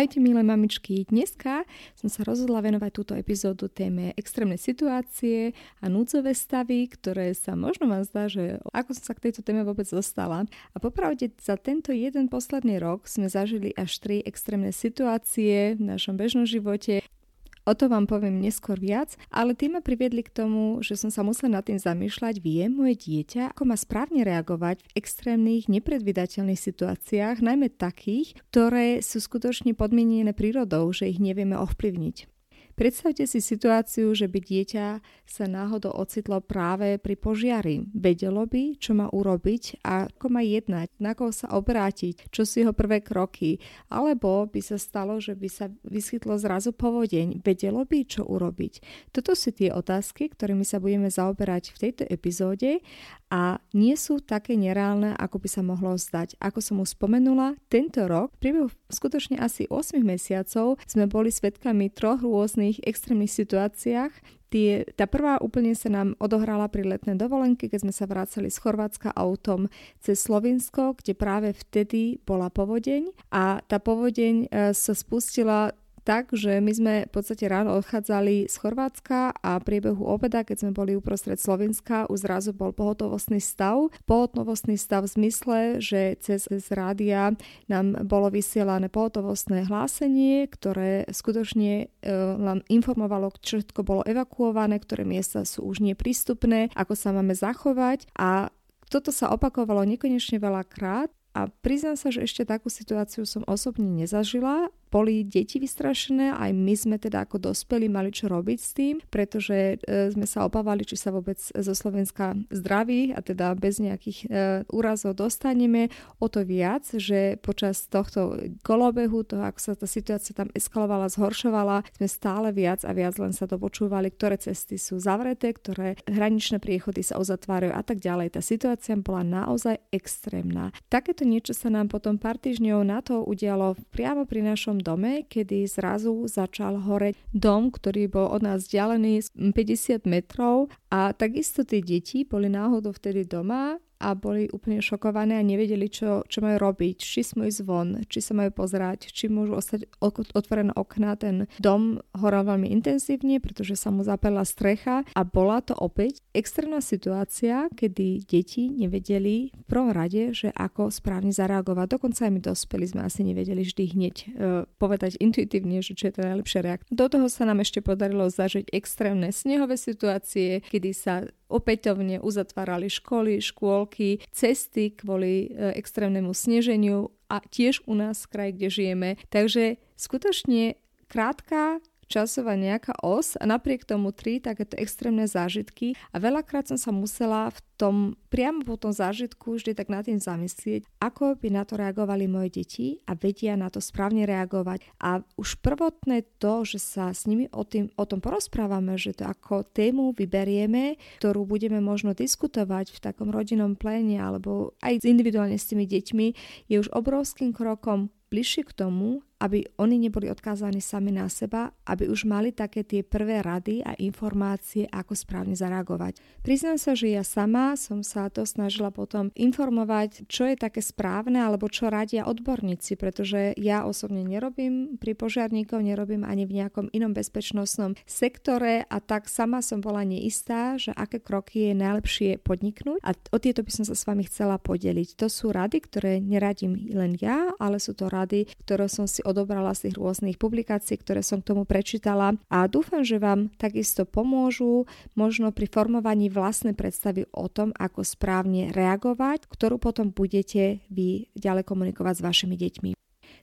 Ahojte milé mamičky, dneska som sa rozhodla venovať túto epizódu téme extrémne situácie a núdzové stavy, ktoré sa možno vám zdá, že ako som sa k tejto téme vôbec dostala. A popravde za tento jeden posledný rok sme zažili až tri extrémne situácie v našom bežnom živote. O to vám poviem neskôr viac, ale tým ma priviedli k tomu, že som sa musela nad tým zamýšľať, vie moje dieťa, ako má správne reagovať v extrémnych, nepredvydateľných situáciách, najmä takých, ktoré sú skutočne podmienené prírodou, že ich nevieme ovplyvniť. Predstavte si situáciu, že by dieťa sa náhodou ocitlo práve pri požiari. Vedelo by, čo má urobiť a ako má jednať, na koho sa obrátiť, čo sú jeho prvé kroky. Alebo by sa stalo, že by sa vyskytlo zrazu povodeň. Vedelo by, čo urobiť. Toto sú tie otázky, ktorými sa budeme zaoberať v tejto epizóde a nie sú také nereálne, ako by sa mohlo zdať. Ako som už spomenula, tento rok, priebehu skutočne asi 8 mesiacov, sme boli svetkami troch rôznych rôznych extrémnych situáciách. Tie, tá prvá úplne sa nám odohrala pri letnej dovolenke, keď sme sa vrácali z Chorvátska autom cez Slovinsko, kde práve vtedy bola povodeň a tá povodeň e, sa spustila tak, že my sme v podstate ráno odchádzali z Chorvátska a priebehu obeda, keď sme boli uprostred Slovenska, už zrazu bol pohotovostný stav. Pohotovostný stav v zmysle, že cez, cez rádia nám bolo vysielané pohotovostné hlásenie, ktoré skutočne e, nám informovalo, čo všetko bolo evakuované, ktoré miesta sú už neprístupné, ako sa máme zachovať a toto sa opakovalo nekonečne veľakrát a priznám sa, že ešte takú situáciu som osobne nezažila boli deti vystrašené, aj my sme teda ako dospeli mali čo robiť s tým, pretože e, sme sa obávali, či sa vôbec zo Slovenska zdraví a teda bez nejakých e, úrazov dostaneme o to viac, že počas tohto kolobehu, toho ako sa tá situácia tam eskalovala, zhoršovala, sme stále viac a viac len sa dopočúvali, ktoré cesty sú zavreté, ktoré hraničné priechody sa uzatvárajú a tak ďalej. Tá situácia bola naozaj extrémna. Takéto niečo sa nám potom pár týždňov na to udialo priamo pri našom dome, kedy zrazu začal horeť dom, ktorý bol od nás vzdialený 50 metrov. A takisto tie deti boli náhodou vtedy doma a boli úplne šokované a nevedeli, čo, čo majú robiť, či smú ísť von, či sa majú pozerať, či môžu ostať otvorené okná. Ten dom horel veľmi intenzívne, pretože sa mu zapela strecha a bola to opäť extrémna situácia, kedy deti nevedeli v prvom rade, že ako správne zareagovať. Dokonca aj my dospeli sme asi nevedeli vždy hneď e, povedať intuitívne, že čo je to najlepšia reakcia. Do toho sa nám ešte podarilo zažiť extrémne snehové situácie, kedy sa opätovne uzatvárali školy, škôlky, cesty kvôli e, extrémnemu sneženiu a tiež u nás v kraji, kde žijeme. Takže skutočne krátka časová nejaká os a napriek tomu tri takéto extrémne zážitky a veľakrát som sa musela v tom, priamo po tom zážitku vždy tak nad tým zamyslieť, ako by na to reagovali moje deti a vedia na to správne reagovať. A už prvotné to, že sa s nimi o, tým, o tom porozprávame, že to ako tému vyberieme, ktorú budeme možno diskutovať v takom rodinnom pléne alebo aj individuálne s tými deťmi, je už obrovským krokom bližšie k tomu, aby oni neboli odkázaní sami na seba, aby už mali také tie prvé rady a informácie, ako správne zareagovať. Priznám sa, že ja sama som sa to snažila potom informovať, čo je také správne alebo čo radia odborníci, pretože ja osobne nerobím pri požiarníkov, nerobím ani v nejakom inom bezpečnostnom sektore a tak sama som bola neistá, že aké kroky je najlepšie podniknúť a o tieto by som sa s vami chcela podeliť. To sú rady, ktoré neradím len ja, ale sú to rady, ktoré som si odobrala z tých rôznych publikácií, ktoré som k tomu prečítala a dúfam, že vám takisto pomôžu možno pri formovaní vlastnej predstavy o tom, ako správne reagovať, ktorú potom budete vy ďalej komunikovať s vašimi deťmi.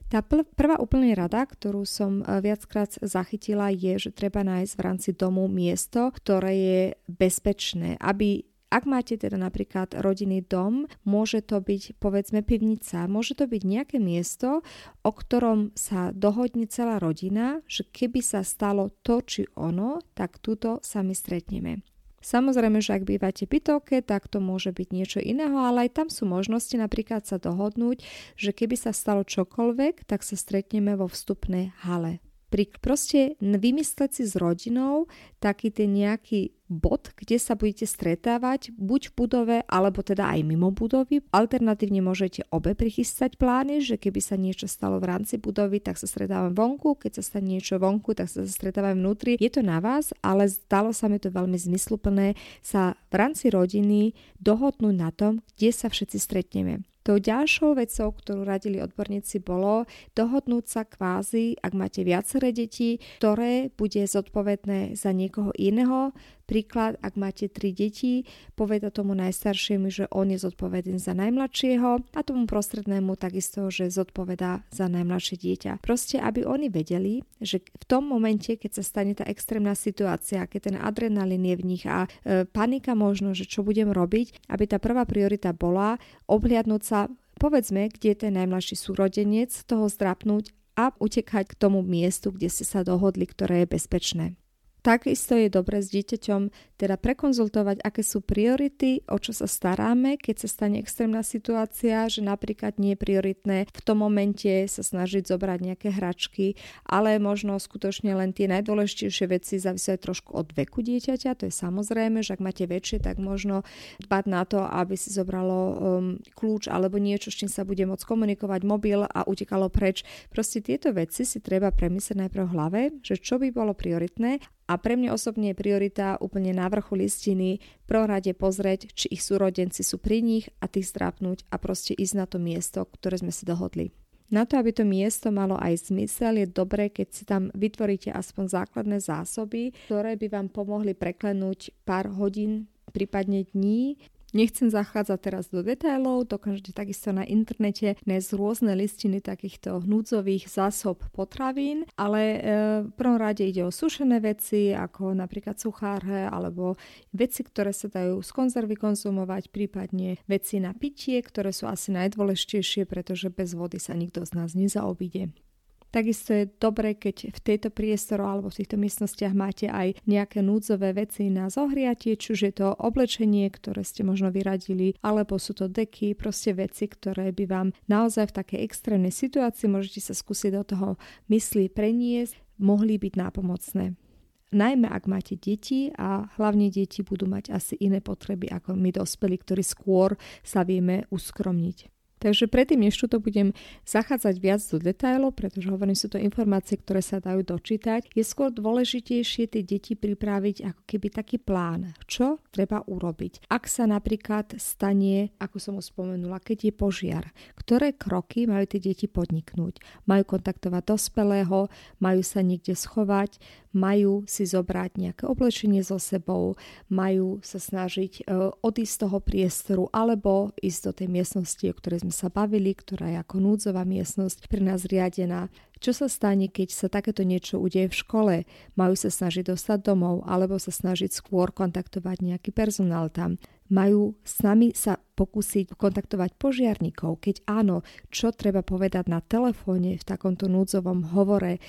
Tá prvá úplne rada, ktorú som e, viackrát zachytila, je, že treba nájsť v rámci domu miesto, ktoré je bezpečné, aby ak máte teda napríklad rodinný dom, môže to byť povedzme pivnica, môže to byť nejaké miesto, o ktorom sa dohodne celá rodina, že keby sa stalo to či ono, tak tuto sa my stretneme. Samozrejme, že ak bývate v bytovke, tak to môže byť niečo iného, ale aj tam sú možnosti napríklad sa dohodnúť, že keby sa stalo čokoľvek, tak sa stretneme vo vstupnej hale. Pri, proste vymysleť si s rodinou taký ten nejaký bod, kde sa budete stretávať buď v budove, alebo teda aj mimo budovy. Alternatívne môžete obe prichystať plány, že keby sa niečo stalo v rámci budovy, tak sa stretávam vonku, keď sa stane niečo vonku, tak sa stretávam vnútri. Je to na vás, ale zdalo sa mi to veľmi zmysluplné sa v rámci rodiny dohodnúť na tom, kde sa všetci stretneme. Tou ďalšou vecou, ktorú radili odborníci, bolo dohodnúť sa kvázi, ak máte viaceré deti, ktoré bude zodpovedné za niekoho iného, Príklad, ak máte tri deti, poveda tomu najstaršiemu, že on je zodpovedný za najmladšieho a tomu prostrednému takisto, že zodpovedá za najmladšie dieťa. Proste, aby oni vedeli, že v tom momente, keď sa stane tá extrémna situácia, keď ten adrenalín je v nich a e, panika možno, že čo budem robiť, aby tá prvá priorita bola obhliadnúť sa povedzme, kde je ten najmladší súrodenec, toho zdrapnúť a utekať k tomu miestu, kde ste sa dohodli, ktoré je bezpečné. Takisto je dobre s dieťaťom teda prekonzultovať, aké sú priority, o čo sa staráme, keď sa stane extrémna situácia, že napríklad nie je prioritné v tom momente sa snažiť zobrať nejaké hračky, ale možno skutočne len tie najdôležitejšie veci závisia trošku od veku dieťaťa, to je samozrejme, že ak máte väčšie, tak možno dbať na to, aby si zobralo um, kľúč alebo niečo, s čím sa bude môcť komunikovať, mobil a utekalo preč. Proste tieto veci si treba premyslieť najprv v hlave, že čo by bolo prioritné a pre mňa osobne je priorita úplne na vrchu listiny v prvom rade pozrieť, či ich súrodenci sú pri nich a tých zdrápnuť a proste ísť na to miesto, ktoré sme si dohodli. Na to, aby to miesto malo aj zmysel, je dobré, keď si tam vytvoríte aspoň základné zásoby, ktoré by vám pomohli preklenúť pár hodín, prípadne dní Nechcem zachádzať teraz do detailov, dokážete takisto na internete nájsť rôzne listiny takýchto núdzových zásob potravín, ale e, v prvom rade ide o sušené veci, ako napríklad suchárhe, alebo veci, ktoré sa dajú z konzervy konzumovať, prípadne veci na pitie, ktoré sú asi najdôležitejšie, pretože bez vody sa nikto z nás nezaobíde. Takisto je dobré, keď v tejto priestoru alebo v týchto miestnostiach máte aj nejaké núdzové veci na zohriatie, či už je to oblečenie, ktoré ste možno vyradili, alebo sú to deky, proste veci, ktoré by vám naozaj v takej extrémnej situácii môžete sa skúsiť do toho mysli preniesť, mohli byť nápomocné. Najmä ak máte deti a hlavne deti budú mať asi iné potreby ako my dospelí, ktorí skôr sa vieme uskromniť. Takže predtým, než to budem zachádzať viac do detailov, pretože hovorím, sú to informácie, ktoré sa dajú dočítať, je skôr dôležitejšie tie deti pripraviť ako keby taký plán, čo treba urobiť. Ak sa napríklad stane, ako som už spomenula, keď je požiar, ktoré kroky majú tie deti podniknúť? Majú kontaktovať dospelého, majú sa niekde schovať, majú si zobrať nejaké oblečenie so sebou, majú sa snažiť e, odísť z toho priestoru alebo ísť do tej miestnosti, o ktorej sme sa bavili, ktorá je ako núdzová miestnosť pre nás riadená. Čo sa stane, keď sa takéto niečo udeje v škole? Majú sa snažiť dostať domov alebo sa snažiť skôr kontaktovať nejaký personál tam? Majú s nami sa pokúsiť kontaktovať požiarníkov? Keď áno, čo treba povedať na telefóne v takomto núdzovom hovore?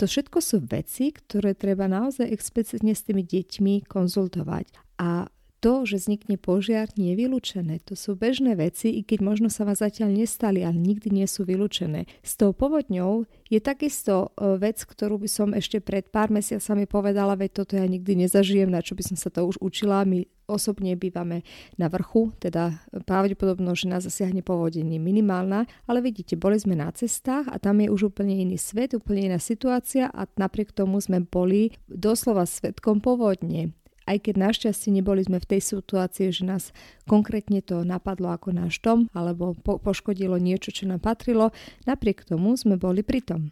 To všetko sú veci, ktoré treba naozaj explicitne s tými deťmi konzultovať. A to, že vznikne požiar, nie je. To sú bežné veci, i keď možno sa vás zatiaľ nestali, ale nikdy nie sú vylúčené. S tou povodňou je takisto e, vec, ktorú by som ešte pred pár mesiacami povedala, veď toto ja nikdy nezažijem, na čo by som sa to už učila. My osobne bývame na vrchu, teda pravdepodobnosť, že nás zasiahne povodenie minimálna, ale vidíte, boli sme na cestách a tam je už úplne iný svet, úplne iná situácia a napriek tomu sme boli doslova svetkom povodne aj keď našťastie neboli sme v tej situácii, že nás konkrétne to napadlo ako náš dom alebo po- poškodilo niečo, čo nám patrilo, napriek tomu sme boli pri tom.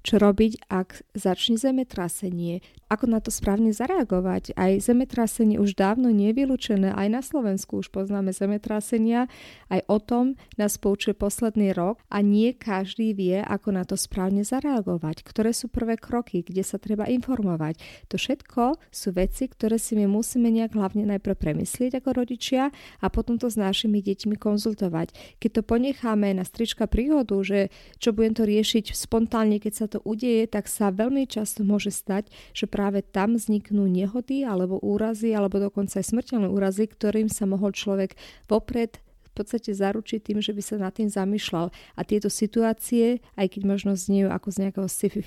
Čo robiť, ak začne zemetrasenie, ako na to správne zareagovať. Aj zemetrasenie už dávno vylúčené, aj na Slovensku už poznáme zemetrasenia, aj o tom nás poučil posledný rok a nie každý vie, ako na to správne zareagovať, ktoré sú prvé kroky, kde sa treba informovať. To všetko sú veci, ktoré si my musíme nejak hlavne najprv premyslieť ako rodičia a potom to s našimi deťmi konzultovať. Keď to ponecháme na strička príhodu, že čo budem to riešiť spontánne, keď sa to udeje, tak sa veľmi často môže stať, že práve tam vzniknú nehody alebo úrazy, alebo dokonca aj smrteľné úrazy, ktorým sa mohol človek vopred v podstate zaručiť tým, že by sa nad tým zamýšľal. A tieto situácie, aj keď možno zniejú ako z nejakého sci-fi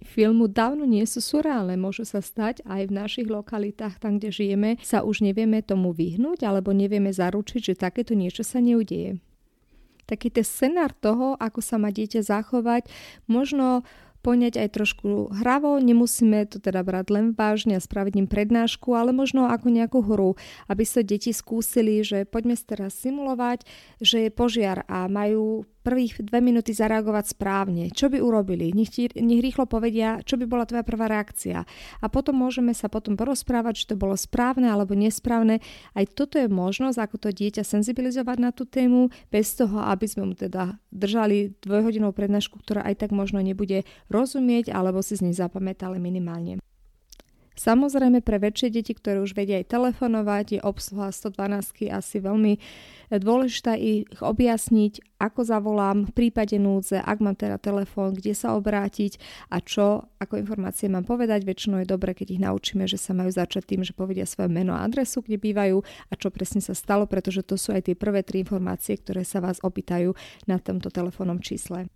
filmu dávno nie sú surreálne. Môžu sa stať aj v našich lokalitách, tam, kde žijeme, sa už nevieme tomu vyhnúť alebo nevieme zaručiť, že takéto niečo sa neudeje taký ten scenár toho, ako sa má dieťa zachovať, možno poňať aj trošku hravo, nemusíme to teda brať len vážne a spraviť im prednášku, ale možno ako nejakú hru, aby sa deti skúsili, že poďme teraz simulovať, že je požiar a majú prvých dve minúty zareagovať správne. Čo by urobili? Nech, ti, nech rýchlo povedia, čo by bola tvoja prvá reakcia. A potom môžeme sa potom porozprávať, či to bolo správne alebo nesprávne. Aj toto je možnosť, ako to dieťa senzibilizovať na tú tému, bez toho, aby sme mu teda držali dvojhodinovú prednášku, ktorá aj tak možno nebude rozumieť, alebo si z nej zapamätali minimálne. Samozrejme pre väčšie deti, ktoré už vedia aj telefonovať, je obsluha 112 asi veľmi dôležité ich objasniť, ako zavolám v prípade núdze, ak mám teda telefón, kde sa obrátiť a čo, ako informácie mám povedať. Väčšinou je dobre, keď ich naučíme, že sa majú začať tým, že povedia svoje meno a adresu, kde bývajú a čo presne sa stalo, pretože to sú aj tie prvé tri informácie, ktoré sa vás opýtajú na tomto telefónnom čísle.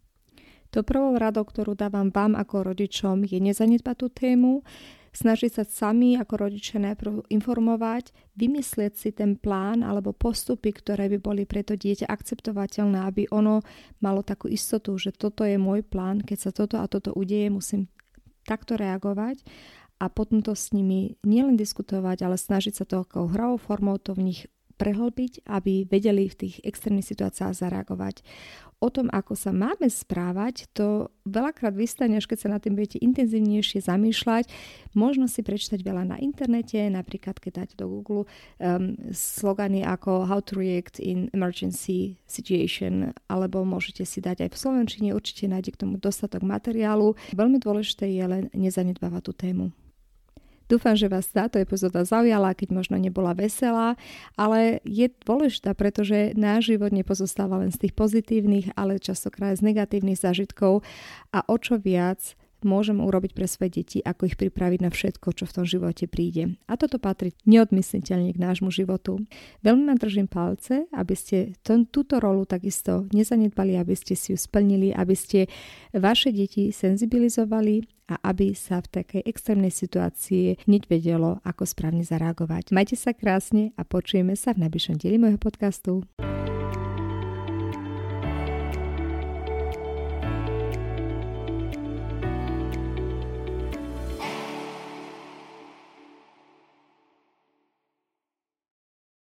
To prvou radou, ktorú dávam vám ako rodičom, je nezanedbať tú tému, snažiť sa sami ako rodičia najprv informovať, vymyslieť si ten plán alebo postupy, ktoré by boli pre to dieťa akceptovateľné, aby ono malo takú istotu, že toto je môj plán, keď sa toto a toto udeje, musím takto reagovať a potom to s nimi nielen diskutovať, ale snažiť sa to ako hravou formou to v nich prehlbiť, aby vedeli v tých extrémnych situáciách zareagovať o tom, ako sa máme správať, to veľakrát vystane, až keď sa na tým budete intenzívnejšie zamýšľať. Možno si prečítať veľa na internete, napríklad keď dáte do Google um, slogany ako How to react in emergency situation, alebo môžete si dať aj v Slovenčine, určite nájde k tomu dostatok materiálu. Veľmi dôležité je len nezanedbávať tú tému. Dúfam, že vás táto epizóda zaujala, keď možno nebola veselá, ale je dôležitá, pretože náš život nepozostáva len z tých pozitívnych, ale častokrát z negatívnych zážitkov. A o čo viac môžeme urobiť pre svoje deti, ako ich pripraviť na všetko, čo v tom živote príde. A toto patrí neodmysliteľne k nášmu životu. Veľmi vám držím palce, aby ste t- túto rolu takisto nezanedbali, aby ste si ju splnili, aby ste vaše deti senzibilizovali a aby sa v takej extrémnej situácii hneď vedelo, ako správne zareagovať. Majte sa krásne a počujeme sa v najbližšom dieli môjho podcastu.